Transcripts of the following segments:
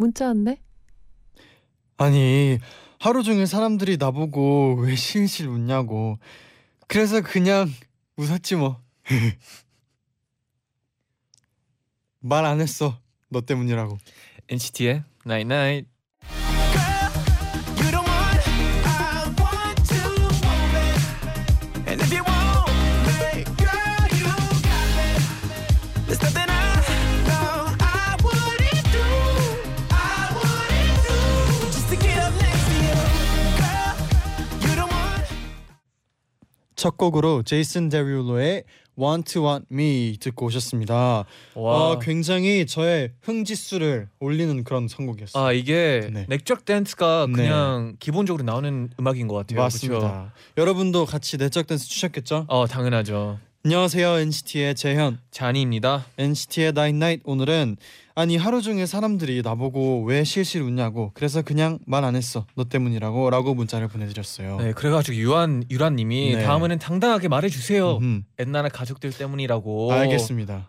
문자 왔네. 아니 하루 종일 사람들이 나보고 왜 실실 웃냐고 그래서 그냥 웃었지 뭐 말 안 했어 너 때문이라고 NCT의 Night Night. You don't 첫 곡으로 제이슨 데룰로의 Want to Want Me 듣고 오셨습니다 와. 어, 굉장히 저의 흥지수를 올리는 그런 선곡이었어요 아 이게 네. 넥적 댄스가 네. 그냥 기본적으로 나오는 음악인 것 같아요. 맞습니다 여러분도 같이 내적 댄스 추셨겠죠? 그쵸? 어 당연하죠. 안녕하세요 NCT의 재현 잔이입니다. NCT의 Night 오늘은 아니 하루 종일 사람들이 나보고 왜 실실 웃냐고 그래서 그냥 말 안 했어 너 때문이라고 라고 문자를 보내드렸어요 네 그래가지고 유한 유란님이 네. 다음에는 당당하게 말해주세요. 음흠. 옛날에 가족들 때문이라고. 알겠습니다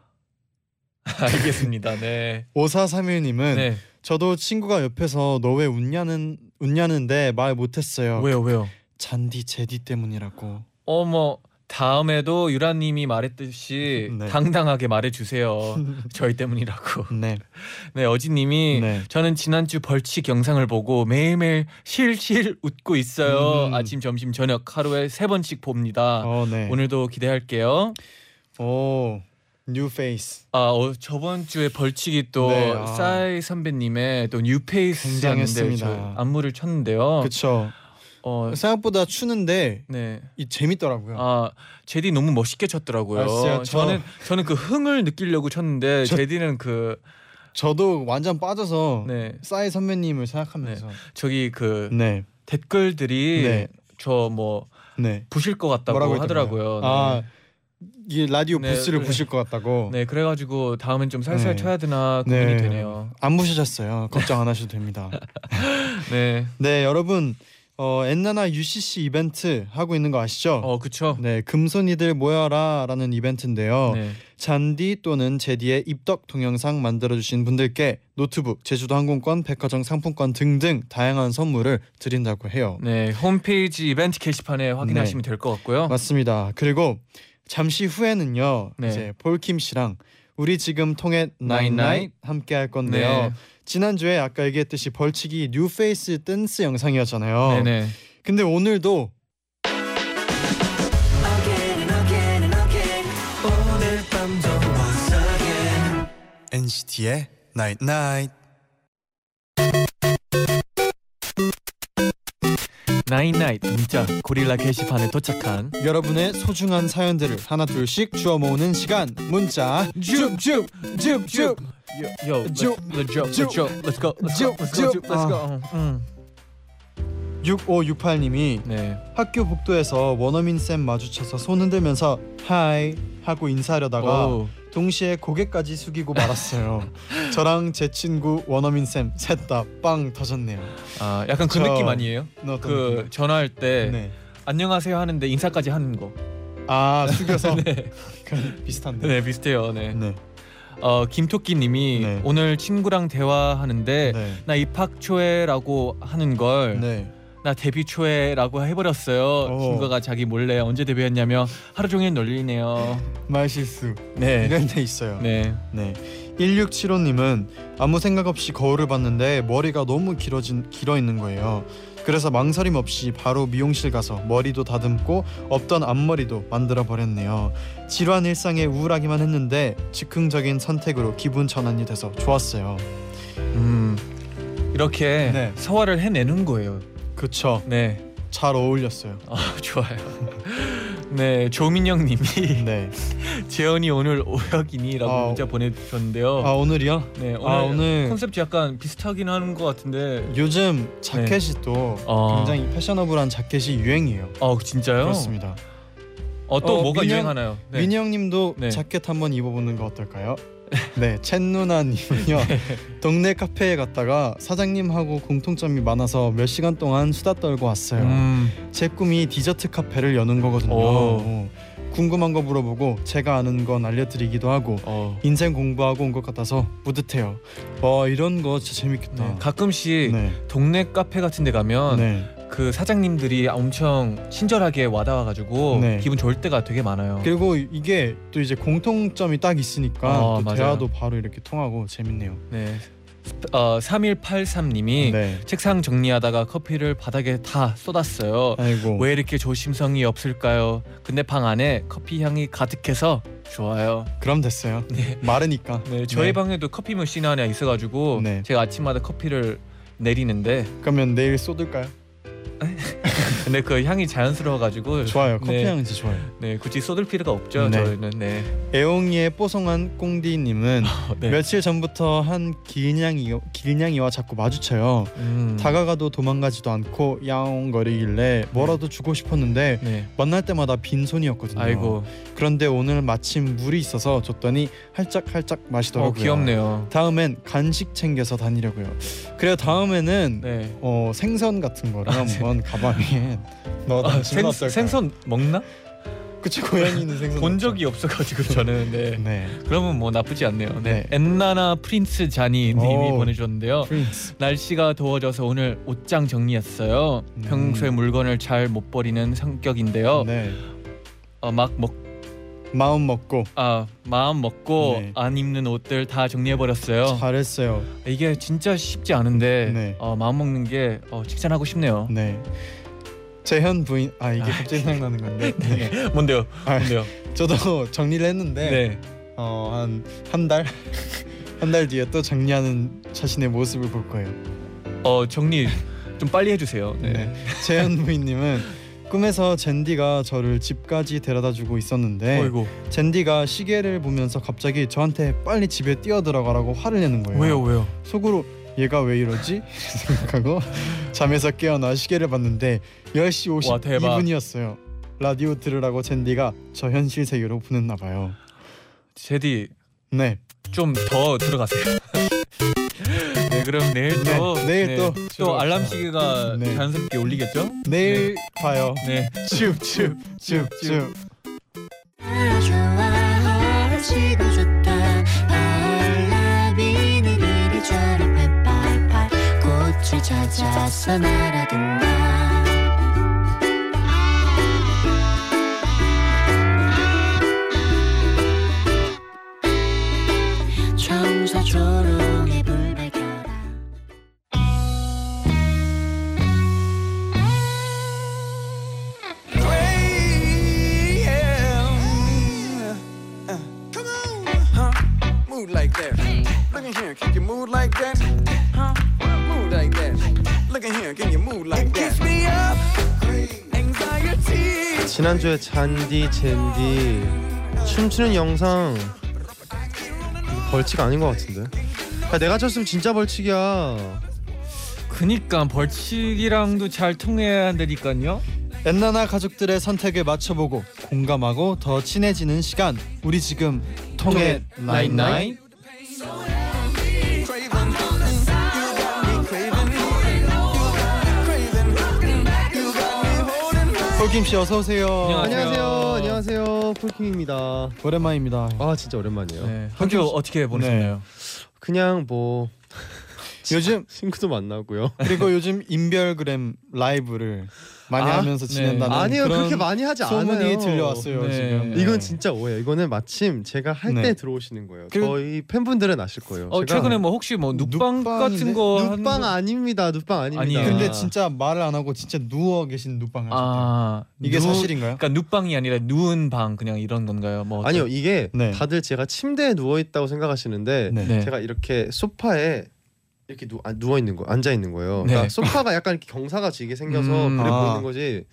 알겠습니다. 네. 5431님은 네. 저도 친구가 옆에서 너 왜 웃냐는 웃냐는데 말 못했어요 왜요 왜요? 잔디 제디 때문이라고 어머 다음에도 유란님이 말했듯이 네. 당당하게 말해주세요. 저희 때문이라고. 네, 네 어진님이 네. 저는 지난주 벌칙 영상을 보고 매일매일 실실 웃고 있어요. 음. 아침, 점심, 저녁 하루에 세 번씩 봅니다. 어, 네. 오늘도 기대할게요. 오 new face 아 어, 저번 주에 벌칙이 또 네, 아. 싸이 선배님의 또 new face였는데 굉장했습니다. 저 안무를 췄는데요. 그쵸 어, 생각보다 추는데 네. 이 재밌더라고요 아 제디 너무 멋있게 췄더라고요. 아? 저- 저는 저는 그 흥을 느끼려고 췄는데 저- 제디는 그 저도 완전 빠져서 네. 싸이 선배님을 생각하면서 저기 그 네, 댓글들이 네. 저 뭐 네. 부실 것 같다고 하더라고요. 했던가요? 아, 이 라디오 네, 부스를 네. 부실 것 같다고. 네, 그래가지고 다음엔 좀 살살 네. 쳐야 되나 고민이 되네요. 안 부셔졌어요. 걱정 안 하셔도 됩니다. 네, 네, 여러분 어, 엔나나 UCC 이벤트 하고 있는 거 아시죠? 어 그쵸. 네, 금손이들 모여라라는 이벤트인데요. 네, 잔디 또는 제디의 입덕 동영상 만들어주신 분들께 노트북, 제주도 항공권, 백화점 상품권 등등 다양한 선물을 드린다고 해요. 네, 홈페이지 이벤트 게시판에 확인하시면 될것 같고요. 맞습니다. 그리고 잠시 후에는요. 네. 이제 폴킴 씨랑 우리 지금 통했나잇나잇 함께 할 건데요. 네, 지난주에 아까 얘기했듯이 벌칙이 뉴페이스 댄스 영상이었잖아요. 네, 네. 근데 오늘도 NCT의 Night Night. 나인나잇 문자 고릴라 게시판에 도착한 여러분의 소중한 사연들을 하나 둘씩 주워 모으는 시간 문자 줍줍 줍줍 Yo, let's, 쭉, let's go, 쭉, let's go, let's go, let's 쭉, go, let's go, 쭉. let's go. 음. 6568님이 네, 학교 복도에서 원어민 쌤 마주쳐서 손 흔들면서 hi 하고 인사하려다가 오. 동시에 고개까지 숙이고 말았어요. 저랑 제 친구 원어민 쌤 셋 다 빵 터졌네요. 아 약간 그 저- 느낌 아니에요? 그 느낌? 전화할 때 네. 안녕하세요 하는데 인사까지 하는 거. 아 숙여서 네, 비슷한데. 네 비슷해요. 네. 네. 어 김토끼님이 네. 오늘 친구랑 대화하는데 네. 나 입학 초에라고 하는 걸나 네. 데뷔 초에라고 해버렸어요. 어. 친구가 자기 몰래 언제 데뷔했냐며 하루 종일 놀리네요. 말 실수. 네, 이런 데 있어요. 네, 네. 1675님은 아무 생각 없이 거울을 봤는데 머리가 너무 길어진 길어 있는 거예요. 그래서 망설임 없이 바로 미용실 가서 머리도 다듬고 없던 앞머리도 만들어 버렸네요. 지루한 일상에 우울하기만 했는데 즉흥적인 선택으로 기분 전환이 돼서 좋았어요. 음 이렇게 네. 소화를 해내는 거예요. 그쵸. 네, 잘 어울렸어요. 아 좋아요. 네, 조민영님이 네. 재현이 오늘 오혁이니라고 아, 문자 보내주셨는데요. 아 오늘이요? 네 오늘, 아, 오늘- 컨셉이 약간 비슷하긴 하는 것 같은데. 요즘 자켓이 또 어. 굉장히 패셔너블한 자켓이 유행이에요. 어 진짜요? 그렇습니다. 어또 어, 뭐가 민영- 유행하나요? 네. 민희 형님도 네. 자켓 한번 입어보는 거 어떨까요? 네, 챗누나님은요 동네 카페에 갔다가 사장님하고 공통점이 많아서 몇 시간 동안 수다 떨고 왔어요. 음, 제 꿈이 디저트 카페를 여는 거거든요. 오. 어, 궁금한 거 물어보고 제가 아는 건 알려드리기도 하고 어. 인생 공부하고 온 것 같아서 뿌듯해요. 와 이런 거 진짜 재밌겠다. 네, 가끔씩 네, 동네 카페 같은 데 가면 네. 그 사장님들이 엄청 친절하게 와닿아가지고 네. 기분 좋을 때가 되게 많아요. 그리고 이게 또 이제 공통점이 딱 있으니까 아, 또 맞아요. 대화도 바로 이렇게 통하고 재밌네요. 네. 어, 3183님이 네. 책상 정리하다가 커피를 바닥에 다 쏟았어요. 아이고. 왜 이렇게 조심성이 없을까요? 근데 방 안에 커피 향이 가득해서 좋아요. 그럼 됐어요. 네. 마르니까. 네, 저희 네. 방에도 커피 머신 하나 있어가지고 네. 제가 아침마다 커피를 내리는데 그러면 내일 쏟을까요? 근데 그 향이 자연스러워가지고 좋아요. 커피 네, 향이 진짜 좋아요. 네, 굳이 쏟을 필요가 없죠. 네. 저희는 네. 애옹이의 뽀송한 꽁디님은 네. 며칠 전부터 한 길냥이 길냥이와 자꾸 마주쳐요. 음. 다가가도 도망가지도 않고 야옹거리길래 뭐라도 주고 싶었는데 네. 만날 때마다 빈 손이었거든요. 아이고, 그런데 오늘 마침 물이 있어서 줬더니 할짝할짝 어, 마시더라고요. 귀엽네요. 다음엔 간식 챙겨서 다니려고요. 그래요. 다음에는 네. 어, 생선 같은 거를 아, 네. 한번 가방에 넣어 아, 다 생, 생선 먹나? 그치 고양이는 생선 본. 적이 없어가지고 저는 네. 네. 그러면 뭐 나쁘지 않네요. 네. 네. 엔나나 프린스 자니 님이 오. 보내주셨는데요. 프린스. 날씨가 더워져서 오늘 옷장 정리했어요. 음. 평소에 물건을 잘 못 버리는 성격인데요. 네. 어, 막 먹, 마음 먹고 아 마음 먹고 네. 안 입는 옷들 다 정리해 버렸어요. 잘했어요. 이게 진짜 쉽지 않은데 네. 어, 마음 먹는 게 어, 칭찬하고 싶네요. 네. 재현 부인 아 이게 아. 갑자기 생각나는 건데 네. 뭔데요? 아, 뭔데요? 저도 정리를 했는데 네. 어한 한 달 한 달 뒤에 또 정리하는 자신의 모습을 볼 거예요. 어 정리 좀 빨리 해주세요. 네. 네. 재현 부인님은 꿈에서 젠디가 저를 집까지 데려다주고 있었는데 어이구 젠디가 시계를 보면서 갑자기 저한테 빨리 집에 뛰어들어가라고 화를 내는 거예요. 왜요 왜요? 속으로 얘가 왜 이러지 생각하고 잠에서 깨어나 시계를 봤는데 10시 와, 대박. 52분이었어요. 라디오 들으라고 젠디가 저 현실 세계로 보냈나 봐요. 제디 네. 좀 더 들어가세요. 네 그럼 내일 네, 또 내일 또 또. 알람 시계가 네. 자연스럽게 울리겠죠? 내일 봐요. 네. 좋다 이리저리 팔팔팔 꽃을 찾아서 날아든다 지난주에 잔디 젠디 춤추는 영상 벌칙 아닌 것 같은데 야, 내가 쳤으면 진짜 벌칙이야 그니까 벌칙이랑도 잘 통해야 한다니까요. 엔나나 가족들의 선택을 맞춰보고 공감하고 더 친해지는 시간. 우리 지금 통해 나인 나인. 솔김 씨 어서 오세요. 안녕하세요. 안녕하세요 폴킹입니다 오랜만입니다. 아 진짜 오랜만이에요 네. 한주 어떻게 보내셨나요? 그냥 뭐 요즘 친구도 만나고요 그리고 요즘 인별그램 라이브를 많이 아, 하면서 네. 지낸다는 아니요 그런 그렇게 많이 하지 소문이 않아요 들려왔어요 네. 지금. 이건 진짜 오해요 이거는 마침 제가 할때 네. 들어오시는 거예요 그리고- 저희 팬분들은 아실 거예요 어 최근에 뭐 혹시 뭐 눕방? 같은 거 눕방 거- 아닙니다 눕방 아닙니다 아니에요. 근데 아. 진짜 말을 안 하고 진짜 누워 계신 눕방 하셨대요. 아 이게 누- 사실인가요? 그러니까 눕방이 아니라 누운 방 그냥 이런 건가요? 뭐 아니요 이게 네. 다들 제가 침대에 누워 있다고 생각하시는데 네. 네. 제가 이렇게 소파에 이렇게 누, 아, 누워 있는 거 앉아 있는 거예요. 네. 그러니까 소파가 약간 이렇게 경사가 지게 생겨서 음. 그래 아. 보이는 거지.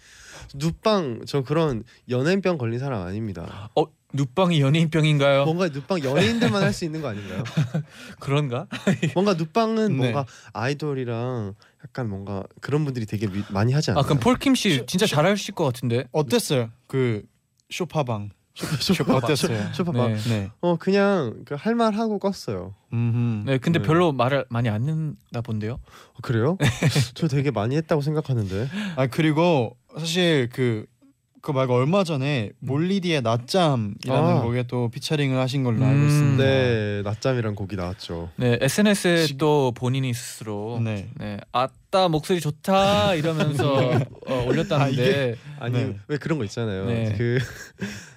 눕방 저 그런 연예인병 걸린 사람 아닙니다. 어 누빵이 연예인병인가요? 뭔가 눕방 연예인들만 할 수 있는 거 아닌가요? 그런가? 뭔가 눕방은 네. 뭔가 아이돌이랑 약간 뭔가 그런 분들이 되게 미- 많이 하지 않나요? 아 그럼 폴킴 씨 진짜 잘하실 것 같은데. 어땠어요? 그 쇼파방 쇼파 어땠어요? 쇼파방. 네. 네. 어 그냥 그 할말 하고 껐어요. 음. 네, 근데 네. 별로 말을 많이 안 듣나 본데요. 어, 그래요? 저 되게 많이 했다고 생각하는데. 아 그리고 사실 그 그거 말고 얼마 전에 몰리디의 낮잠이라는 아. 곡에 또 피처링을 하신 걸로 알고 음. 있습니다. 네, 낮잠이란 곡이 나왔죠. 네, SNS에 또 본인이 스스로 네. 네, 아따 목소리 좋다 이러면서 어, 올렸다는데 아니 네. 왜 그런 거 있잖아요. 네. 그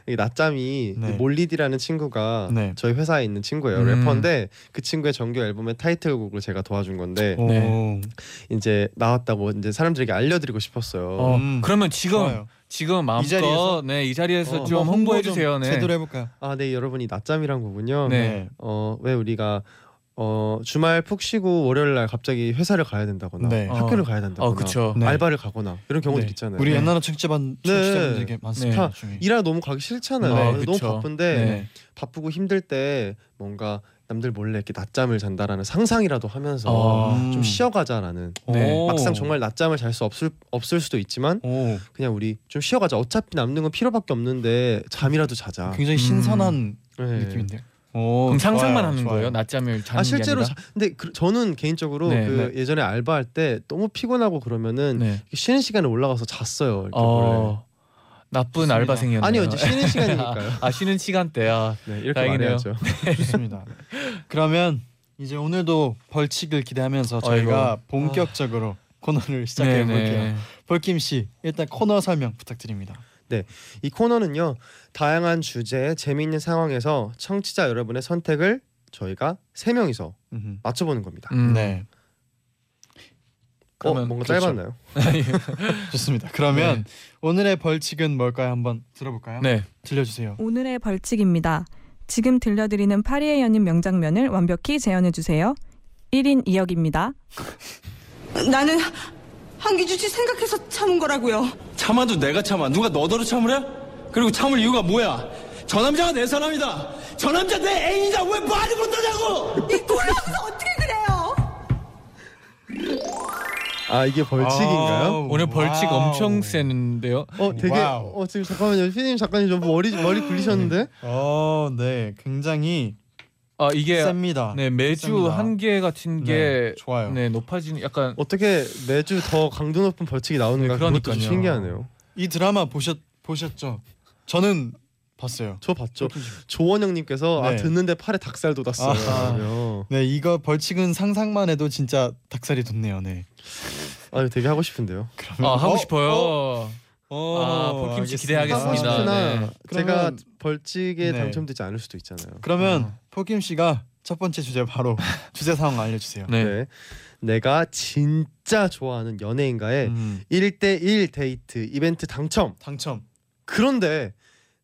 이 낮잠이 네. 그 몰리디라는 친구가 네. 저희 회사에 있는 친구예요. 음. 래퍼인데 그 친구의 정규 앨범의 타이틀곡을 제가 도와준 건데 오. 네. 이제 나왔다고 이제 사람들에게 알려드리고 싶었어요. 어, 음. 그러면 지금 좋아요. 지금 마음껏 자리에서? 네, 이 자리에서 어. 좀 한번 홍보해 홍보 좀 주세요. 네. 제대로 해볼까요? 아, 네 여러분이 낮잠이란 거군요. 네. 어, 왜 우리가 어, 주말 푹 쉬고 월요일 날 갑자기 회사를 가야 된다거나 네. 학교를 어. 가야 된다거나 어, 그쵸. 네. 알바를 가거나 이런 경우들 네. 있잖아요. 우리 네. 옛날에 청취자분 네. 청취자분들에게 많습니다. 네. 중에. 일하러 너무 가기 싫잖아요. 네, 너무 그쵸. 바쁜데 네. 바쁘고 힘들 때 뭔가 남들 몰래 이렇게 낮잠을 잔다라는 상상이라도 하면서 어. 음. 좀 쉬어가자라는 네. 오. 막상 정말 낮잠을 잘 수 없을 없을 수도 있지만 오 그냥 우리 좀 쉬어가자 어차피 남는 건 피로밖에 없는데 잠이라도 자자 굉장히 신선한 네. 느낌인데요. 오, 그럼 상상만 좋아요, 하는 좋아요. 거예요? 낮잠을 자는 아 실제로 게 자, 아니라? 근데 그, 저는 개인적으로 네, 그 예전에 알바할 때 너무 피곤하고 그러면은 네. 쉬는 시간에 올라가서 잤어요 이렇게 몰래. 어. 나쁜 좋습니다. 알바생이었네요. 아니요 이제 쉬는 시간이니까요 아 쉬는 시간대야. 네, 이렇게 다행이네요. 말해야죠 좋습니다. 그러면 이제 오늘도 벌칙을 기대하면서 저희가 아이고. 본격적으로 코너를 시작해 볼게요. 벌킴 씨 일단 코너 설명 부탁드립니다. 이 코너는요 다양한 주제 재미있는 상황에서 청취자 여러분의 선택을 저희가 세 명이서 음흠. 맞춰보는 겁니다 음. 네, 어, 그러면 뭔가 그렇죠. 짧았나요? 좋습니다. 그러면 오늘의 벌칙은 뭘까요? 한번 들어볼까요? 네. 들려주세요. 오늘의 벌칙입니다. 지금 들려드리는 파리의 연인 명장면을 완벽히 재현해 주세요. 1인 2역입니다. 나는 한기주 씨 생각해서 참은 거라고요. 참아도 내가 참아. 누가 너더러 참으래? 그리고 참을 이유가 뭐야? 저 남자가 내 사람이다. 저 남자 내 애인이다. 왜 말을 못하냐고? 이 꼴라서 어떻게 그래요? 아 이게 벌칙인가요? 아우, 오늘 벌칙 와우. 엄청 센데요. 어 되게 와우. 어 지금 잠깐만요 피디님 작가님 좀 머리 머리 굴리셨는데 어, 네, 굉장히 아 이게 셉니다. 네 매주 셉니다. 한계 같은 게 네, 좋아요. 네 높아지는 약간 어떻게 매주 더 강도 높은 벌칙이 나오는가 네, 그것도. 신기하네요 이 드라마 보셨 보셨죠? 저는 봤어요. 저 봤죠 조원영님께서 아 네. 듣는데 팔에 닭살 돋았어요 아하. 그러면. 네, 이거 벌칙은 상상만 해도 진짜 닭살이 돋네요. 네. 아 되게 하고 싶은데요 아 하고 어, 싶어요. 어, 아, 폴킴 씨 기대하겠습니다. 하고 싶으나 네. 제가 벌칙에 네. 당첨되지 않을 수도 있잖아요 그러면 어. 폴킴 씨가 첫 번째 주제 바로 주제 상황 알려주세요. 네. 네. 내가 진짜 좋아하는 연예인과의 음, 1대1 데이트 이벤트 당첨. 당첨. 그런데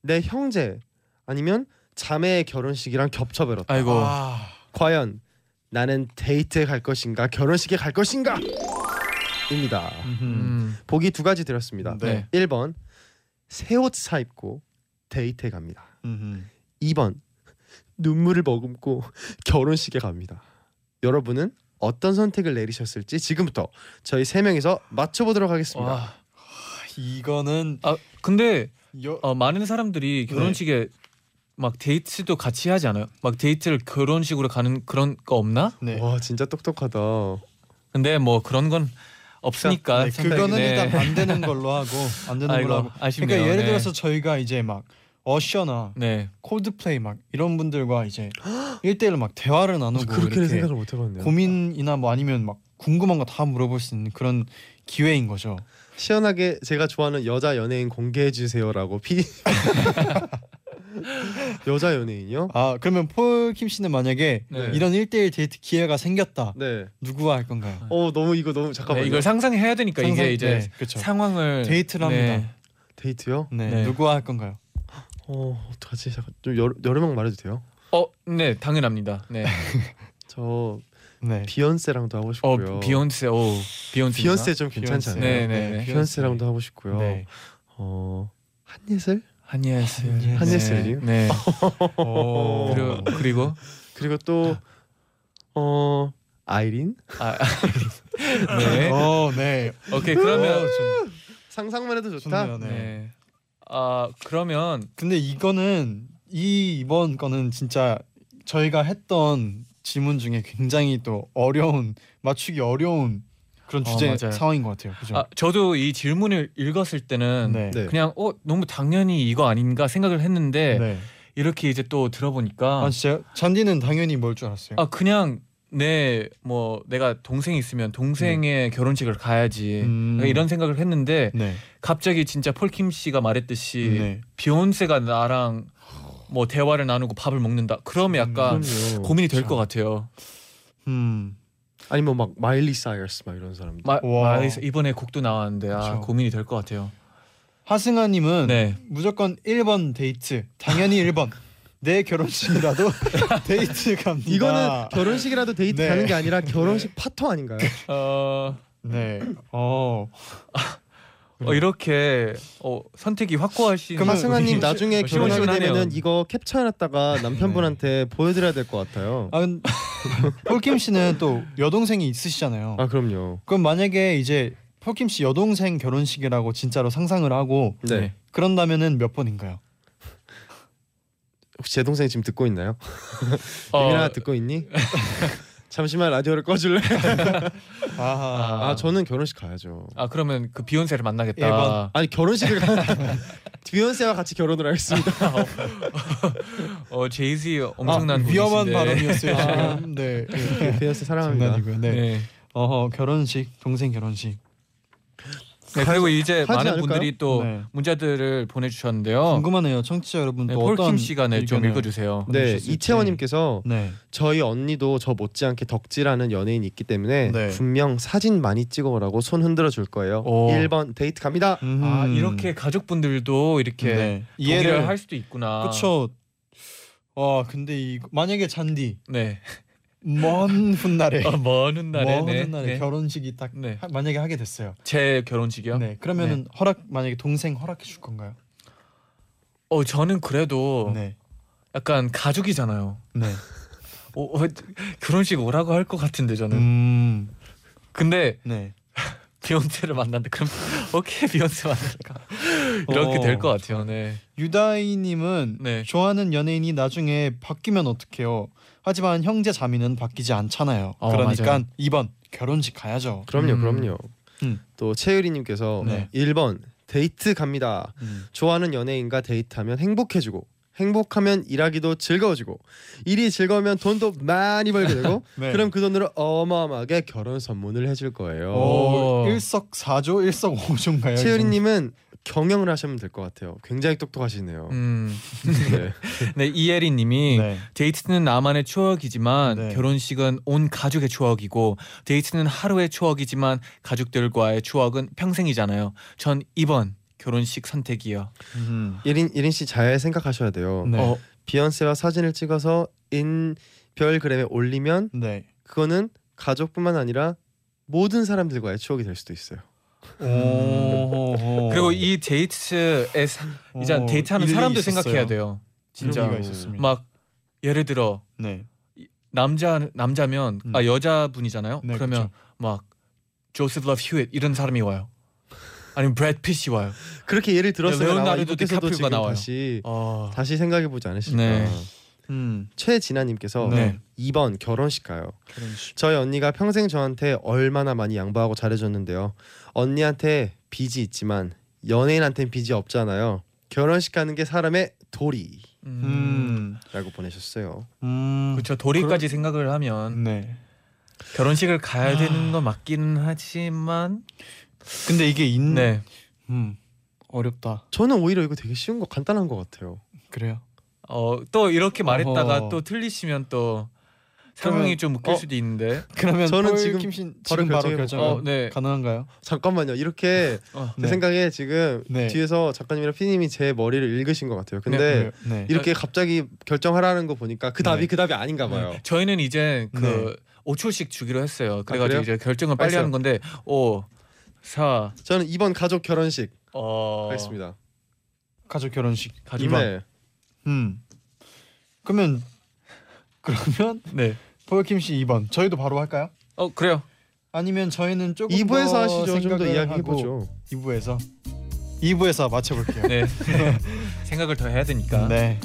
내 형제 아니면 자매의 결혼식이랑 겹쳐버렸다. 아이고 아, 과연 나는 데이트에 갈 것인가 결혼식에 갈 것인가? 입니다. 음, 보기 두 가지 드렸습니다. 네. 1번 새 옷 사 입고 데이트에 갑니다. 음흠. 2번 눈물을 머금고 결혼식에 갑니다. 여러분은 어떤 선택을 내리셨을지 지금부터 저희 세 명이서 맞춰보도록 하겠습니다. 와. 이거는 아 근데 여, 어, 많은 사람들이 결혼식에 막 데이트도 같이 하지 않아요? 막 데이트를 결혼식으로 가는 그런 거 없나? 네. 와 진짜 똑똑하다. 근데 뭐 그런 건 없으니까 네, 생각이- 그거는 네. 일단 안 되는 걸로 하고 안 되는 아이고, 걸로 하고. 아쉽네요. 그러니까 예를 네. 들어서 저희가 이제 막 어셔나 네. 콜드플레이 막 이런 분들과 이제 1대1로 막 대화를 나누고 이렇게 생각을 못 해봤네요. 고민이나 뭐 아니면 막 궁금한 거 다 물어볼 수 있는 그런 기회인 거죠. 시원하게 제가 좋아하는 여자 연예인 공개해 주세요라고 피 여자 연예인이요? 아 그러면 폴킴 씨는 만약에 네. 이런 1대1 데이트 기회가 생겼다. 네. 누구와 할 건가요? 어 너무 이거 너무 잠깐만요. 네, 이걸 상상해야 되니까 상상- 이게 이제 네, 그쵸. 상황을 데이트를 네. 합니다. 데이트요? 네, 네. 누구와 할 건가요? 어 어떡하지? 잠깐 좀 여러, 여러 명 말해도 돼요? 어, 네, 당연합니다. 네. 저 네. 비욘세랑도 하고 싶고요. 어, 비욘세. 오, 비욘세. 비욘세 좀 괜찮잖아요. 네, 네, 네. 비욘세랑도 하고 싶고요. 네. 어 한예슬? 한예슬. 한예슬이요? 네. 오. 그리고 그리고 그리고 또 어 아이린 아 네. 어, 네. 오케이 그러면 어, 좀 상상만 해도 좋다. 좋네요. 네. 네. 아 그러면 근데 이거는 이 이번 거는 진짜 저희가 했던 질문 중에 굉장히 또 어려운 맞추기 어려운 그런 어, 주제 맞아요. 상황인 것 같아요. 그죠? 아 저도 이 질문을 읽었을 때는 네. 네. 그냥 어 너무 당연히 이거 아닌가 생각을 했는데 네. 이렇게 이제 또 들어보니까 아 진짜 잔디는 당연히 뭘 줄 알았어요. 아 그냥 내 뭐 내가 동생이 있으면 동생의 결혼식을 가야지 음. 이런 생각을 했는데 네. 갑자기 진짜 폴킴 씨가 말했듯이 네. 비욘세가 나랑 뭐 대화를 나누고 밥을 먹는다 그러면 약간 그럼요. 고민이 될 것 같아요. 음. 아니면 막 마일리 사이러스 막 이런 사람들. 마, 와. 마이스 이번에 곡도 나왔는데 아 그쵸. 고민이 될 것 같아요. 하승아님은 네. 무조건 1번 데이트. 당연히 1번. 내 결혼식이라도 데이트 갑니다. 이거는 결혼식이라도 데이트 네. 가는 게 아니라 결혼식 파토 아닌가요? 어, 네. 어. 어 이렇게 어, 선택이 확고하신 그러면 하승아님 우리 나중에 시- 결혼하게 시원시원하네요. 되면은 이거 캡처해놨다가 남편분한테 보여드려야 될 것 같아요. 아, 근- 폴킴 씨는 또 여동생이 있으시잖아요. 아 그럼요. 그럼 만약에 이제 폴킴 씨 여동생 결혼식이라고 진짜로 상상을 하고 네. 그런다면은 몇 번인가요? 혹시 제 동생이 지금 듣고 있나요? 어, 유민아 듣고 있니? 잠시만 라디오를 꺼줄래? 아하. 아 저는 결혼식 가야죠. 아 그러면 그 비욘세를 만나겠다. 일본. 아니 결혼식을 가 비욘세와 같이 결혼을 하겠습니다. 어 제이지 엄청난 아, 위험한. 발언이었어요 아. 지금. 네. 비욘세 사랑합니다. 장난이고요. 네. 네. 어허 결혼식 동생 결혼식. 네, 그리고 이제 많은 않을까요? 분들이 또 네. 문자들을 보내주셨는데요. 궁금하네요, 청취자 여러분. 네, 또 폴킴 네, 좀 의견을- 읽어주세요. 네. 이채원님께서 네. 저희 언니도 저 못지않게 덕질하는 연예인이 있기 때문에 네. 분명 사진 많이 찍어오라고 손 흔들어 줄 거예요. 오. 1번 데이트 갑니다. 아 음. 이렇게 가족분들도 이렇게 네. 이해를 할 수도 있구나. 그쵸. 와 근데 이 만약에 잔디 네. 먼 훗날에 어, 먼 날에 먼 네. 훗날에 네. 결혼식이 딱 네. 하- 만약에 하게 됐어요. 제 결혼식이요. 네. 그러면은 허락 만약에 동생 허락해 줄 건가요? 어 저는 그래도 네. 약간 가족이잖아요. 네. 어, 어, 결혼식 오라고 할 것 같은데 저는. 음. 근데 네. 비욘세를 만난다. 그럼 오케이 비욘세 만날까? 이렇게 어. 될것 같아요. 네. 유다이님은 네. 좋아하는 연예인이 나중에 바뀌면 어떡해요? 하지만 형제 자매는 바뀌지 않잖아요. 어, 그러니까 맞아요. 2번 결혼식 가야죠. 그럼요, 음. 그럼요. 음. 또 최유리님께서 네. 1번 데이트 갑니다. 음. 좋아하는 연예인과 데이트하면 행복해지고 행복하면 일하기도 즐거워지고 일이 즐거우면 돈도 많이 벌게 되고 네. 그럼 그 돈으로 어마어마하게 결혼 선물을 해줄 거예요. 오. 일석사조 일석오조인가요? 최유리님은 경영을 하시면 될 것 같아요. 굉장히 똑똑하시네요. 음. 네. 네 이예린님이 네. 데이트는 나만의 추억이지만 네. 결혼식은 온 가족의 추억이고 데이트는 하루의 추억이지만 가족들과의 추억은 평생이잖아요. 전 2번 결혼식 선택이요. 음. 예린 예린 씨 잘 생각하셔야 돼요. 네. 어, 비욘세와 사진을 찍어서 인별그램에 올리면 네. 그거는 가족뿐만 아니라 모든 사람들과의 추억이 될 수도 있어요. 오. 그리고 이 데이트에 사- 이제 어, 데이트하는 있었어요. 생각해야 돼요. 진짜. 막 예를 들어 네. 남자 남자면 음. 아 여자분이잖아요. 네, 그러면 그쵸. 막 조셉 러브 휴잇 이런 사람이 와요. 아니면 브래드 핏이 와요. 그렇게 예를 들었으면 아마 레오나르도 이분께서도 디카프리오가 지금 나와요. 다시 어, 다시 생각해 보지 않으실까. 네. 음. 최진아님께서 네. 2번 결혼식 가요. 결혼식. 저희 언니가 평생 저한테 얼마나 많이 양보하고 잘해줬는데요. 언니한테 빚이 있지만 연예인한테는 빚이 없잖아요. 결혼식 가는 게 사람의 도리라고 음. 음. 보내셨어요. 음. 그렇죠. 도리까지 생각을 하면 네. 결혼식을 가야 되는 건 맞기는 하지만 근데 이게 인 네. 음. 어렵다. 저는 오히려 이거 되게 쉬운 거 간단한 것 같아요. 그래요. 어, 또 이렇게 말했다가 어허. 또 틀리시면 또 상황이 그러면- 좀 웃길 어? 수도 있는데. 그러면 저는 폴 지금 킴신 바로 지금 바로? 결정 어, 네. 가능한가요? 잠깐만요. 이렇게 어. 제 네. 생각에 지금 네. 뒤에서 작가님이랑 피디님이 제 머리를 읽으신 것 같아요. 근데 네. 네. 이렇게 갑자기 결정하라는 거 보니까 그 답이 네. 그 답이 아닌가 봐요. 저희는 이제 그 네. 5초씩 주기로 했어요. 그래가지고 아? 이제 결정을 빨리 알았어요. 하는 건데 5 4 저는 이번 가족 결혼식 어 하겠습니다. 가족 결혼식. 가족 2번. 네. 음. 그러면 그러면 네. 포효킴 씨 2번. 저희도 바로 할까요? 어 그래요. 아니면 저희는 조금 2부에서 더 하시죠. 좀 더 이야기해 보죠. 2부에서 2부에서 맞춰 볼게요. 네. 생각을 더 해야 되니까. 네.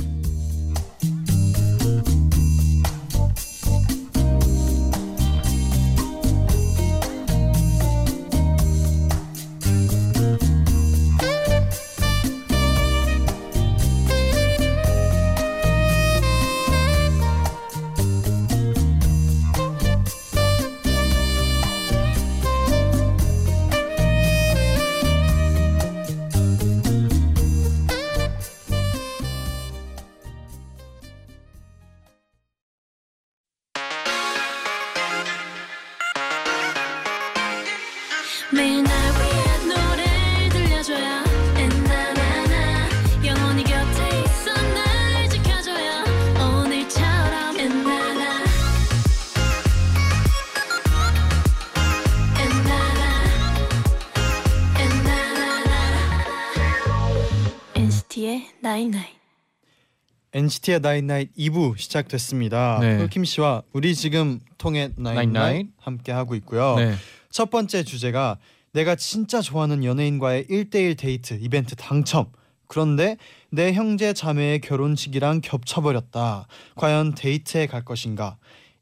night night NCT의 night night 2부 시작됐습니다. 네. 폴킴 씨와 우리 지금 통했나잇나잇. 함께 하고 있고요. 네. 첫 번째 주제가 내가 진짜 좋아하는 연예인과의 1대1 데이트 이벤트 당첨. 그런데 내 형제 자매의 결혼식이랑 겹쳐버렸다. 과연 데이트에 갈 것인가?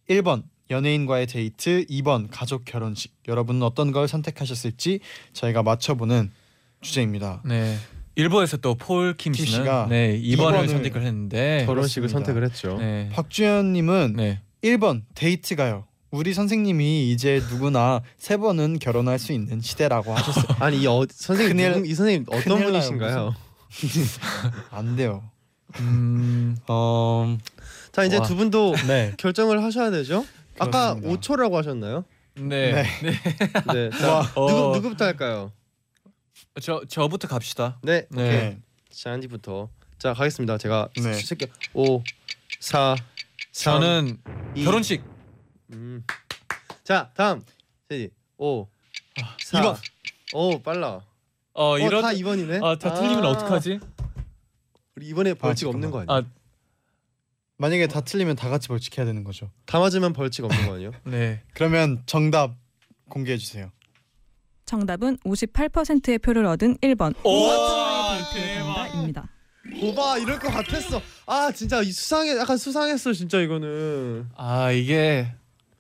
1번 연예인과의 데이트, 2번 가족 결혼식. 여러분은 어떤 걸 선택하셨을지 저희가 맞춰보는 주제입니다. 네. 일부에서 또 폴킴 킴 씨는 씨가 네 2번을 이번을 선택을 했는데 결혼식을 그렇습니다. 선택을 했죠. 네. 박주현님은 네. 1번 데이트 가요. 우리 선생님이 이제 누구나 세 번은 결혼할 수 있는 시대라고 하셨어요. 아니 이 어, 선생님 큰일- 누군- 이 선생님 어떤 큰일 나요, 분이신가요? 안 돼요. 음. 어, 자 이제 와. 두 분도 네. 결정을 하셔야 되죠. 아까 그렇습니다. 5초라고 하셨나요? 네. 네. 네. 자, 와. 누구 어. 누구부터 할까요? 저 저부터 갑시다. 네. 네. 네. 샤안디부터. 자 가겠습니다. 제가 네. 쓸게요. 5 4 3 저는 이. 결혼식 음. 자 다음 세지 5 4 이번. 오 빨라. 어 어, 이런 다 2번이네. 아, 다 틀리면 어떡하지? 우리 이번에 벌칙 아, 없는 거 아, 아니야? 만약에 다 틀리면 다 같이 벌칙해야 되는 거죠. 다 맞으면 벌칙 없는 거 아니에요? 네. 그러면 정답 공개해 주세요. 정답은 58%의 표를 얻은 1번. 오, 간다입니다. 오바 이럴 것 같았어. 아 진짜 이 수상해 약간 수상했어 진짜 이거는. 아, 이게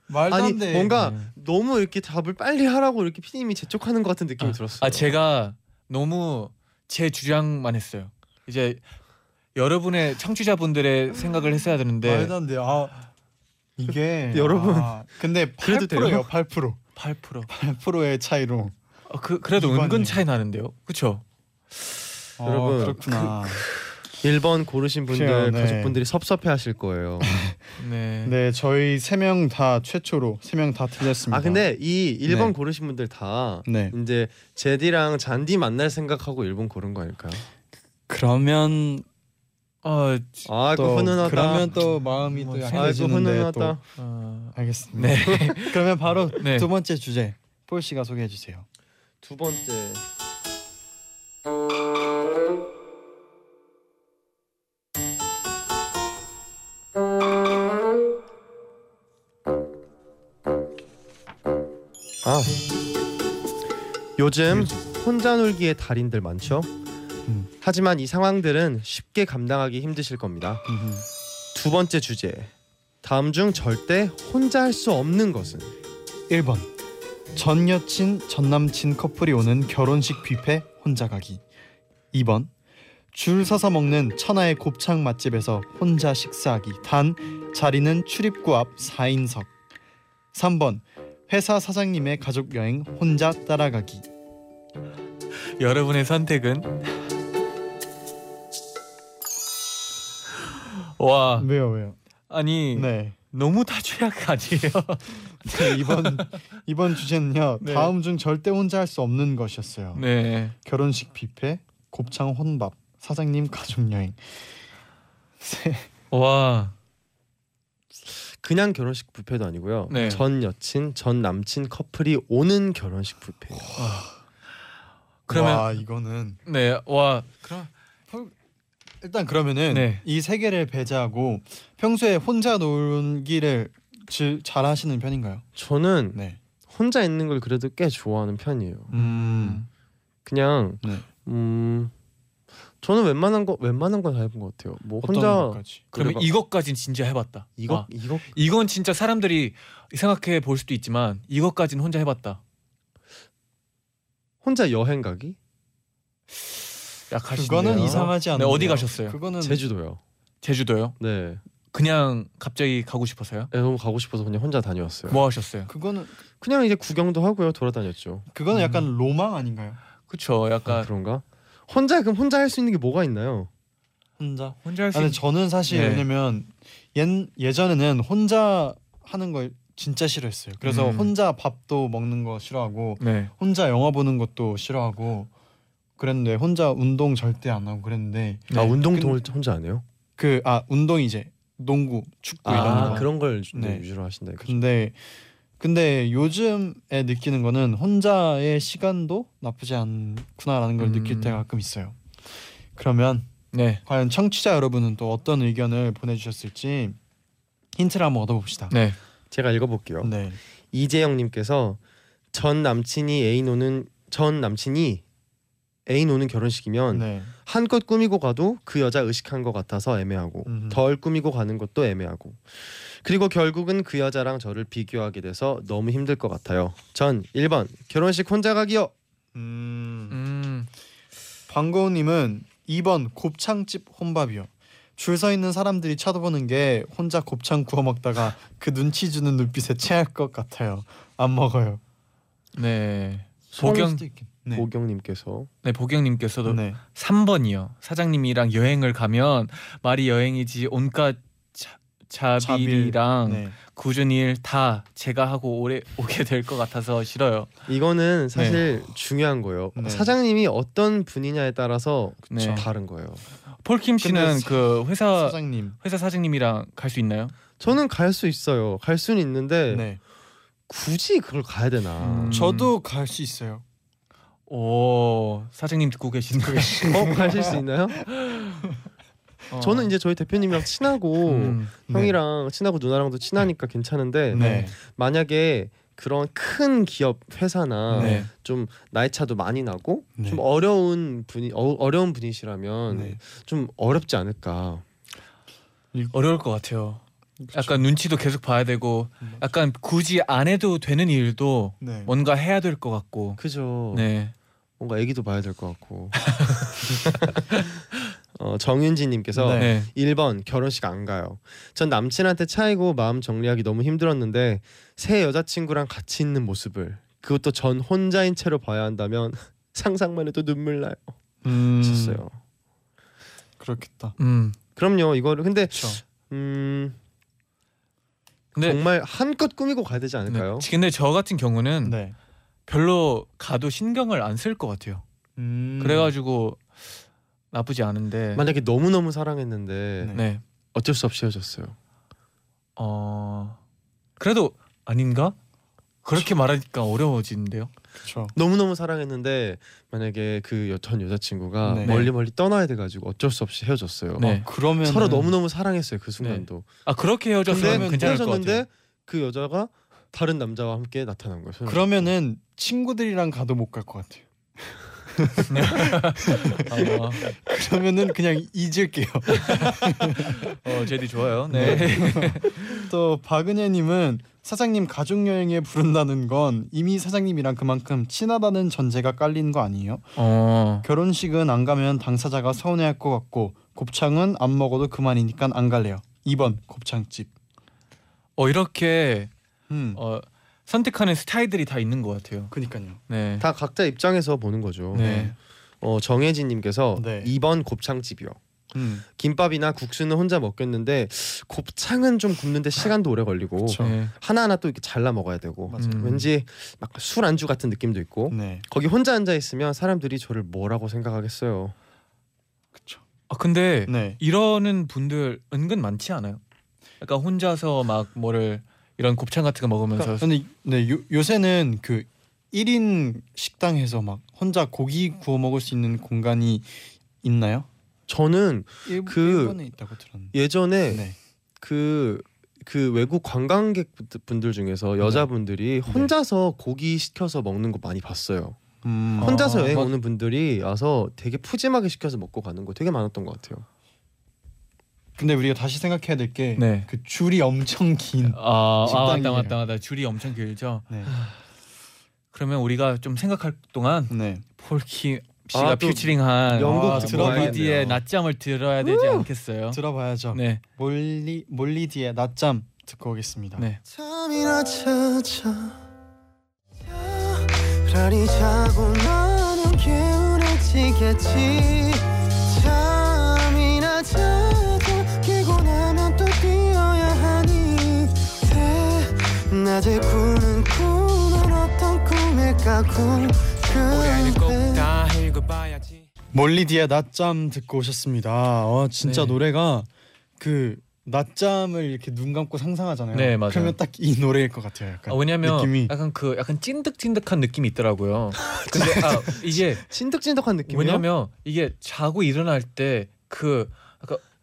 말도 아니 안 돼. 뭔가 네. 너무 이렇게 답을 빨리 하라고 이렇게 피디님이 재촉하는 것 같은 느낌이 아, 들었어요. 아, 제가 너무 제 주장만 했어요. 이제 여러분의 청취자분들의 생각을 했어야 되는데 말도 안 돼. 아 이게 여러분. 아, 근데 그래도 8%예요. 8%. 8%. 8%의 차이로. 어, 그 그래도 이번이. 은근 차이 나는데요. 그렇죠? 여러분, 어, 그렇구나. 1번 고르신 분들 그래요, 네. 가족분들이 섭섭해하실 거예요. 네. 네, 저희 세 명 다 최초로 세 명 다 틀렸습니다. 아 근데 이 1번 네. 고르신 분들 다 네. 이제 제디랑 잔디 만날 생각하고 1번 고른 거 아닐까요? 그러면 어, 아이고 또 훈훈하다. 그러면 또 마음이 뭐 또 약해지는데 또 훈훈하다. 어, 알겠습니다. 네. 그러면 바로 네. 두 번째 주제 폴 씨가 소개해 주세요. 두 번째. 아 요즘 혼자 놀기에 달인들 많죠. 음. 하지만 이 상황들은 쉽게 감당하기 힘드실 겁니다. 두 번째 주제. 다음 중 절대 혼자 할 수 없는 것은 1번 전 여친 전 남친 커플이 오는 결혼식 뷔페 혼자 가기. 2번 줄 서서 먹는 천하의 곱창 맛집에서 혼자 식사하기. 단 자리는 출입구 앞 4인석. 3번 회사 사장님의 가족 여행 혼자 따라가기. 여러분의 선택은? 와. 왜요 왜요? 아니 네. 너무 다 최악 아니에요? 네, 이번 이번 주제는요 네. 다음 중 절대 혼자 할 수 없는 것이었어요 네. 결혼식 뷔페 곱창 혼밥 사장님 가족 여행 세- 와. 그냥 결혼식 뷔페도 아니고요. 네. 전 여친, 전 남친 커플이 오는 결혼식 뷔페. 그러면 와 이거는 네. 와. 그럼 일단 그러면은 네. 이세 개를 배제하고 평소에 혼자 놀기를 지- 잘 하시는 편인가요? 저는 네. 혼자 있는 걸 그래도 꽤 좋아하는 편이에요. 음. 그냥 네. 음 저는 웬만한 거 웬만한 건 다 해본 것 같아요. 뭐 혼자? 그러면 이것까진 진짜 해봤다. 이거 아, 이거 이건 진짜 사람들이 생각해 볼 수도 있지만 이것까진 혼자 해봤다. 혼자 여행 가기? 약하시네요. 그거는 이상하지 않아요. 네, 어디 가셨어요? 그거는 제주도요. 제주도요? 네. 그냥 갑자기 가고 싶어서요? 네, 너무 가고 싶어서 그냥 혼자 다녀왔어요. 뭐 하셨어요? 그거는 그냥 이제 구경도 하고요, 돌아다녔죠. 그거는 약간 음. 로망 아닌가요? 그쵸 아, 약간 그런가? 혼자 그럼 혼자 할 수 있는 게 뭐가 있나요? 혼자. 혼자 할 수 아니 있는 저는 사실 네. 왜냐면 옛 예전에는 혼자 하는 걸 진짜 싫어했어요. 그래서 음. 혼자 밥도 먹는 거 싫어하고 네. 혼자 영화 보는 것도 싫어하고 그랬는데 혼자 운동 절대 안 하고 그랬는데 아 네. 운동 근- 동 혼자 안 해요? 그 아 운동 이제 농구, 축구 이런 아 거. 그런 걸 주- 네. 위주로 하신다. 근데 근데 요즘에 느끼는 거는 혼자의 시간도 나쁘지 않구나라는 걸 음. 느낄 때가 가끔 있어요. 그러면 네. 과연 청취자 여러분은 또 어떤 의견을 보내주셨을지 힌트를 한번 얻어봅시다. 네. 제가 읽어볼게요. 네. 이재영님께서 전 남친이 애인 오는 전 남친이 애인 오는 결혼식이면 네. 한껏 꾸미고 가도 그 여자 의식한 것 같아서 애매하고 음흠. 덜 꾸미고 가는 것도 애매하고 그리고 결국은 그 여자랑 저를 비교하게 돼서 너무 힘들 것 같아요. 전 1번 결혼식 혼자 가기요. 음. 음. 방고우님은 2번 곱창집 혼밥이요. 줄 서 있는 사람들이 쳐다보는 게 혼자 곱창 구워 먹다가 그 눈치 주는 눈빛에 체할 것 같아요. 안 먹어요. 네. 있긴. 네. 보경님께서 네 보경님께서도 네. 3번이요. 사장님이랑 여행을 가면 말이 여행이지 온갖 자, 자비랑 네. 굳은 일다 제가 하고 오래 오게 될 것 같아서 싫어요. 이거는 사실 중요한 거예요. 네. 사장님이 어떤 분이냐에 따라서 네. 다른 거예요. 폴킴 씨는 사- 그 회사 사장님. 회사 사장님이랑 갈 수 있나요? 저는 갈 수 있어요. 갈 수는 있는데 네. 굳이 그걸 가야 되나? 음. 저도 갈 수 있어요. 오 사장님 듣고 계신데 어 가실 수 있나요? 어. 저는 이제 저희 대표님이랑 친하고 음, 형이랑 친하고 누나랑도 친하니까 괜찮은데 네. 만약에 그런 큰 기업 회사나 네. 좀 나이 차도 많이 나고 네. 좀 어려운 분이 어, 어려운 분이시라면 네. 좀 어렵지 않을까. 어려울 것 같아요. 약간 눈치도 계속 봐야 되고 약간 굳이 안 해도 되는 일도 네. 뭔가 해야 될 것 같고 그죠. 네 뭔가 애기도 봐야 될 것 같고. 어, 정윤지님께서 네. 1번 결혼식 안 가요. 전 남친한테 차이고 마음 정리하기 너무 힘들었는데 새 여자친구랑 같이 있는 모습을 그것도 전 혼자인 채로 봐야 한다면 상상만 해도 눈물 나요. 음, 하셨어요. 그렇겠다. 음 그럼요. 이거를 근데 그렇죠. 음 근데 정말 한껏 꾸미고 가야 되지 않을까요? 네. 근데 저 같은 경우는 네. 별로 가도 신경을 안 쓸 것 같아요. 음. 그래가지고 나쁘지 않은데 만약에 너무 너무 사랑했는데 네. 네. 어쩔 수 없이 헤어졌어요. 어 그래도 아닌가? 그렇게 말하니까 어려워지는데요. 그렇죠. 너무 너무 사랑했는데 만약에 그 전 여자친구가 네. 멀리 멀리 떠나야 돼가지고 어쩔 수 없이 헤어졌어요. 네. 그러면 서로 너무 너무 사랑했어요 그 순간도. 아 그렇게 헤어졌으면 괜찮을 것 같아요. 그 여자가 다른 남자와 함께 나타난 거예요. 손을 그러면은 친구들이랑 가도 못 갈 것 같아요. 어, 그러면은 그냥 잊을게요. 어 제디 좋아요. 네. 또 박은혜님은 사장님 가족 여행에 부른다는 건 이미 사장님이랑 그만큼 친하다는 전제가 깔린 거 아니에요? 어 결혼식은 안 가면 당사자가 서운해할 것 같고 곱창은 안 먹어도 그만이니까 안 갈래요. 2번 곱창집. 어, 이렇게 음. 어, 선택하는 스타일들이 다 있는 것 같아요. 그니까요. 네. 다 각자 입장에서 보는 거죠. 네. 어, 정혜진님께서 네. 2번 곱창집이요. 음. 김밥이나 국수는 혼자 먹겠는데 곱창은 좀 굽는데 시간도 오래 걸리고 그쵸. 네. 하나하나 또 이렇게 잘라 먹어야 되고. 음. 왠지 막 술 안주 같은 느낌도 있고 네. 거기 혼자 앉아 있으면 사람들이 저를 뭐라고 생각하겠어요. 아 근데 네. 이러는 분들 은근 많지 않아요? 약간 혼자서 막 뭐를 이런 곱창 같은 거 먹으면서 근데 네 요, 요새는 그 1인 식당에서 막 혼자 고기 구워 먹을 수 있는 공간이 있나요? 저는 일, 그- 일본에 있다고 들었는데. 예전에 네. 그, 그 외국 관광객 분들 중에서 여자분들이 혼자서 고기 시켜서 먹는 거 많이 봤어요. 음. 혼자서 아, 여행 맞- 오는 분들이 와서 되게 푸짐하게 시켜서 먹고 가는 거 되게 많았던 것 같아요. 근데 우리가 다시 생각해야 될 게 그 네. 줄이 엄청 긴. 아, 아. 맞다 맞다 맞다 줄이 엄청 길죠. 네. 그러면 우리가 좀 생각할 동안 네. 폴킴 씨가 아, 또 퓨처링한 영국 아, 들어봐야 몰리디의. 낮잠을 들어야 되지 않겠어요? 들어봐야죠. 네, 몰리 몰리디의 낮잠 듣고 오겠습니다. 네. 잠이나 찾아 차라리 자고 나면 개운해지겠지 낮에 꾸는 꿈은 어떤 꿈일까 궁금해 몰리디의 낮잠 듣고 오셨습니다. 어, 진짜 네. 노래가 그 낮잠을 이렇게 눈 감고 상상하잖아요. 네, 맞아요. 그러면 딱 이 노래일 것 같아요. 약간 아, 왜냐면 느낌이 약간 그 약간 찐득찐득한 느낌이 있더라고요. 근데 아 이게 찐득찐득한 느낌이요? 왜냐면 이게 자고 일어날 때 그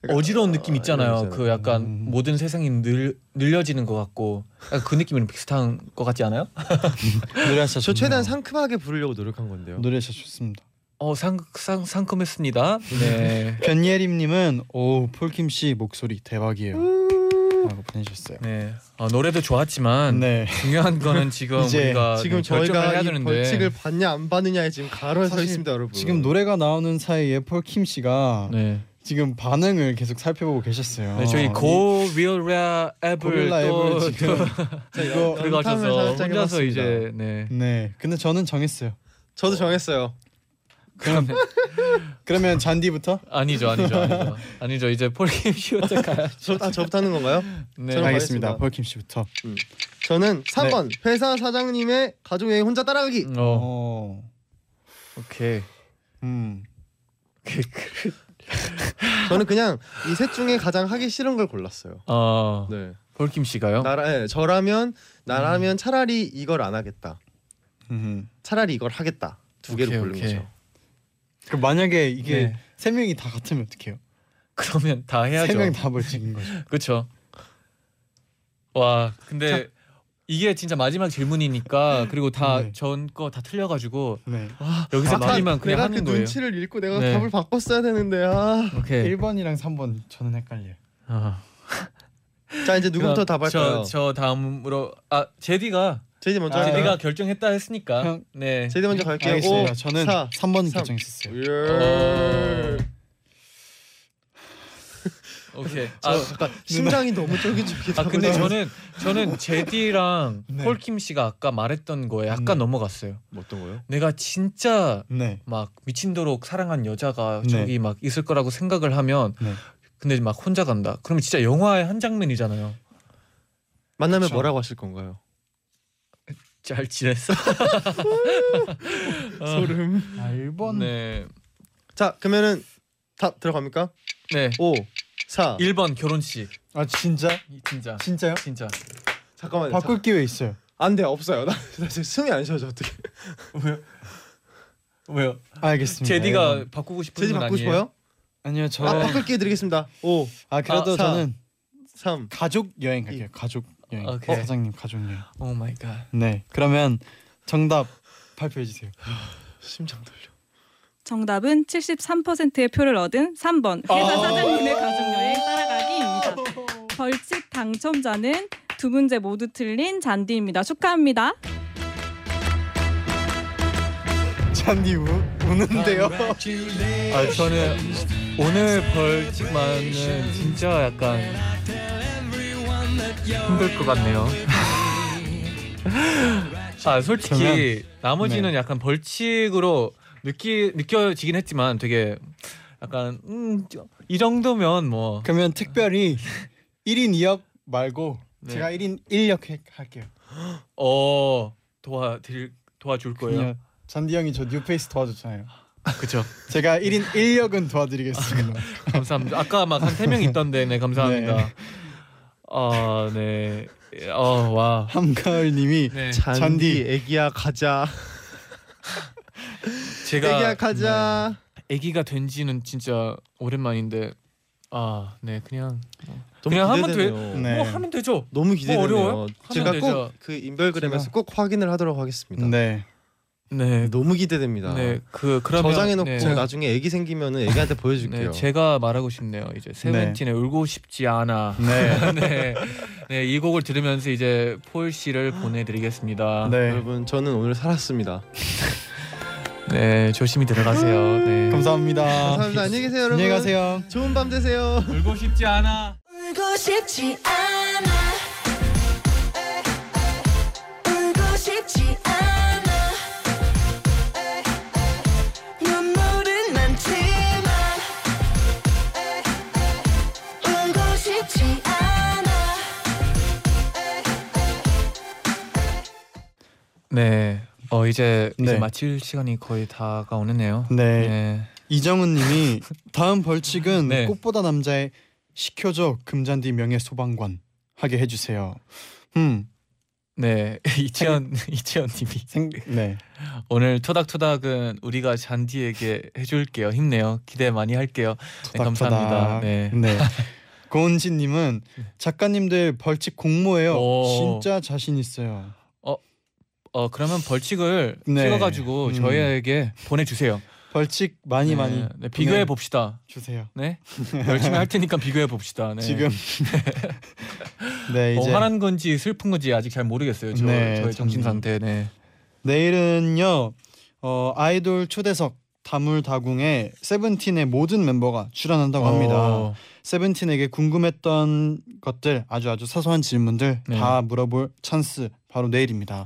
약간, 어지러운 느낌 어, 있잖아요. 그 약간 음. 모든 세상이 늘 늘려지는 것 같고 약간 그 느낌이랑 비슷한 것 같지 않아요? 노래 진짜 저. 최대한 상큼하게 부르려고 노력한 건데요. 노래 진짜 좋습니다. 어, 상, 상 상큼했습니다. 네. 변예림님은 오 폴킴 씨 목소리 대박이에요. 라고 보내주셨어요. 네. 아, 노래도 좋았지만 네. 중요한 거는 지금 이제 우리가 지금 네, 결정을 저희가 해야 이 되는데 벌칙을 받냐 안 받느냐에 지금 가로에 서 있습니다, 여러분. 지금 노래가 나오는 사이에 폴킴 씨가 네. 지금 반응을 계속 살펴보고 계셨어요. 네, 저희 고릴라 앱을 고릴라 또, 앱을 지금 또 이거 들어가셔서 혼자서. 이제 네. 네. 근데 저는 정했어요. 저도 정했어요. 그럼 그러면 쟌디부터? 아니죠, 아니죠, 아니죠. 아니죠. 이제 폴킴 씨부터. 저, 아, 저부터 하는 건가요? 네. 알겠습니다. 폴킴 씨부터. 저는 3번 회사 사장님의 가족 여행 혼자 따라가기. 어, 어. 오케이. 음. 저는 그냥 이 셋 중에 가장 하기 싫은 걸 골랐어요. 어, 네. 폴킴 씨가요? 나라 예, 저라면 나라면 차라리 이걸 안 하겠다. 음. 차라리 이걸 하겠다. 두 개를 오케이, 고른 오케이. 거죠. 그 만약에 이게 네. 세 명이 다 같으면 어떡해요? 그러면 다 해야죠. 세 명 다 벌칙인 거죠. 그렇죠. 와, 근데 이게 진짜 마지막 질문이니까 그리고 다 네. 전거 다 틀려가지고 네. 여기서 아, 틀리면 그냥 내가 하는 그 거예요. 눈치를 읽고 내가 네. 답을 바꿨어야 되는데 아. 오케이. 1번이랑 3번 저는 헷갈려요. 아. 자 이제 누구부터 답할까요? 저, 저 다음으로 아 제디가 제디 먼저 아, 할까요? 제디가 결정했다 했으니까 형, 네. 제디 먼저 갈게요. 알겠습니다. 오, 저는 사, 3번 삼. 결정했었어요. 예. 오케이. 저 아, 약간 심장이 너무 쫄깃쫄깃. 아 근데 저는 저는 제디랑 네. 폴킴 씨가 아까 말했던 거에 약간 네. 넘어갔어요. 뭐 어떤 거요? 내가 진짜 네. 막 미친도록 사랑한 여자가 네. 저기 막 있을 거라고 생각을 하면 네. 근데 막 혼자 간다. 그러면 진짜 영화의 한 장면이잖아요. 만나면 그쵸. 뭐라고 하실 건가요? 잘 지냈어? 소름. 아 1번. 네. 자 그러면은 답 들어갑니까? 네. 5, 4. 1번 결혼식. 아 진짜? 진짜. 진짜요? 진짜. 잠깐만요. 바꿀 기회 있어요. 안 돼 없어요. 나, 나 지금 숨이 안 쉬어져 어떻게? 왜요? 알겠습니다. 재디가 1번. 바꾸고 싶은 재디 건 바꾸고 아니에요? 싶어요? 아니요 저. 아 아, 바꿀 기회 드리겠습니다. 5, 그래도 아, 사. 저는 3. 가족 여행 갈게요. 가족 여행. 오케이. 사장님 가족 여행. Oh my God. 네. 그러면 정답 발표해 주세요. 심장 떨려. 정답은 73%의 표를 얻은 3번 회사 아. 사장님의 가족여행 따라가기입니다. 벌칙 당첨자는 두 문제 모두 틀린 잔디입니다. 축하합니다. 잔디 우, 우는데요. 아 저는 오늘 벌칙만은 진짜 약간 힘들 것 같네요. 아 솔직히 나머지는 네. 약간 벌칙으로 느끼 느껴지긴 했지만 되게 약간 음이 정도면 뭐 그러면 특별히 1인 2역 말고 네. 제가 1인 1역 해, 할게요. 어 도와드릴 도와줄 거예요. 그냥 잔디 형이 저 뉴페이스 도와줬잖아요. 그렇죠. 제가 1인 1역은 도와드리겠습니다. 감사합니다. 아까 막 한 세 명 있던데 네 감사합니다. 네. 아 네. 어 와. 함가을님이 네. 잔디, 잔디. 애기야 가자. 제가 애기야 가자. 아기가 된지는 진짜 오랜만인데 아, 네 그냥 그냥 하면 기대되네요. 네. 뭐 하면 되죠. 너무 기대되네요. 어려워요? 제가. 꼭 그 인별그램에서 꼭 확인을 하도록 하겠습니다. 네. 네, 너무 기대됩니다. 네, 그 그러면 저장해놓고 네. 나중에 애기 생기면은 애기한테 보여줄게요. 네, 제가 말하고 싶네요. 이제 세븐틴의 울고 싶지 않아. 네. 네, 네, 이 곡을 들으면서 이제 폴 씨를 보내드리겠습니다. 네. 여러분 저는 오늘 살았습니다. 네, 조심히 들어가세요. 네. 감사합니다. 감사합니다. 안녕히 계세요, 여러분. 안녕히 가세요. 좋은 밤 되세요. 울고 싶지 않아. 울고 싶지 않아 울고 싶지 않아 눈물은 많지만 울고 싶지 않아 네, 어 이제 이제 네. 마칠 시간이 거의 다가오네요. 네. 네. 이정은님이 다음 벌칙은 네. 꽃보다 남자의 시켜줘 금잔디 명예 소방관 하게 해주세요. 음, 네, 이치현 이치현님이 생, 네, 오늘 토닥토닥은 우리가 잔디에게 해줄게요. 힘내요. 기대 많이 할게요. 네, 감사합니다. 네. 네. 고은지님은 작가님들 벌칙 공모해요. 오. 진짜 자신 있어요. 어 그러면 벌칙을 네. 찍어가지고 음. 저희에게 보내주세요. 벌칙 많이 네, 많이 네, 비교해 봅시다. 주세요. 네, 열심히 할 테니까 비교해 봅시다. 네. 지금 네 어, 이제 화난 건지 슬픈 건지 아직 잘 모르겠어요. 저, 네, 저의 정신 참. 상태. 네. 내일은요 어, 아이돌 초대석 다물다궁에 세븐틴의 모든 멤버가 출연한다고 합니다. 어, 세븐틴에게 궁금했던 것들 아주 아주 사소한 질문들 네. 다 물어볼 찬스 바로 내일입니다.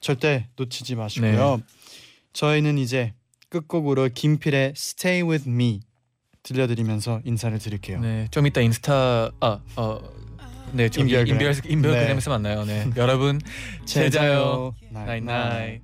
절대 놓치지 마시고요. 저희는 이제 끝곡으로 김필의 Stay With Me 들려드리면서 인사를 드릴게요. 네, 좀 이따 인스타 아 어 네, 저기 인별그램. 인별 인별그램에서 네. 만나요. 네, 여러분 제자요 나잇 나잇나잇.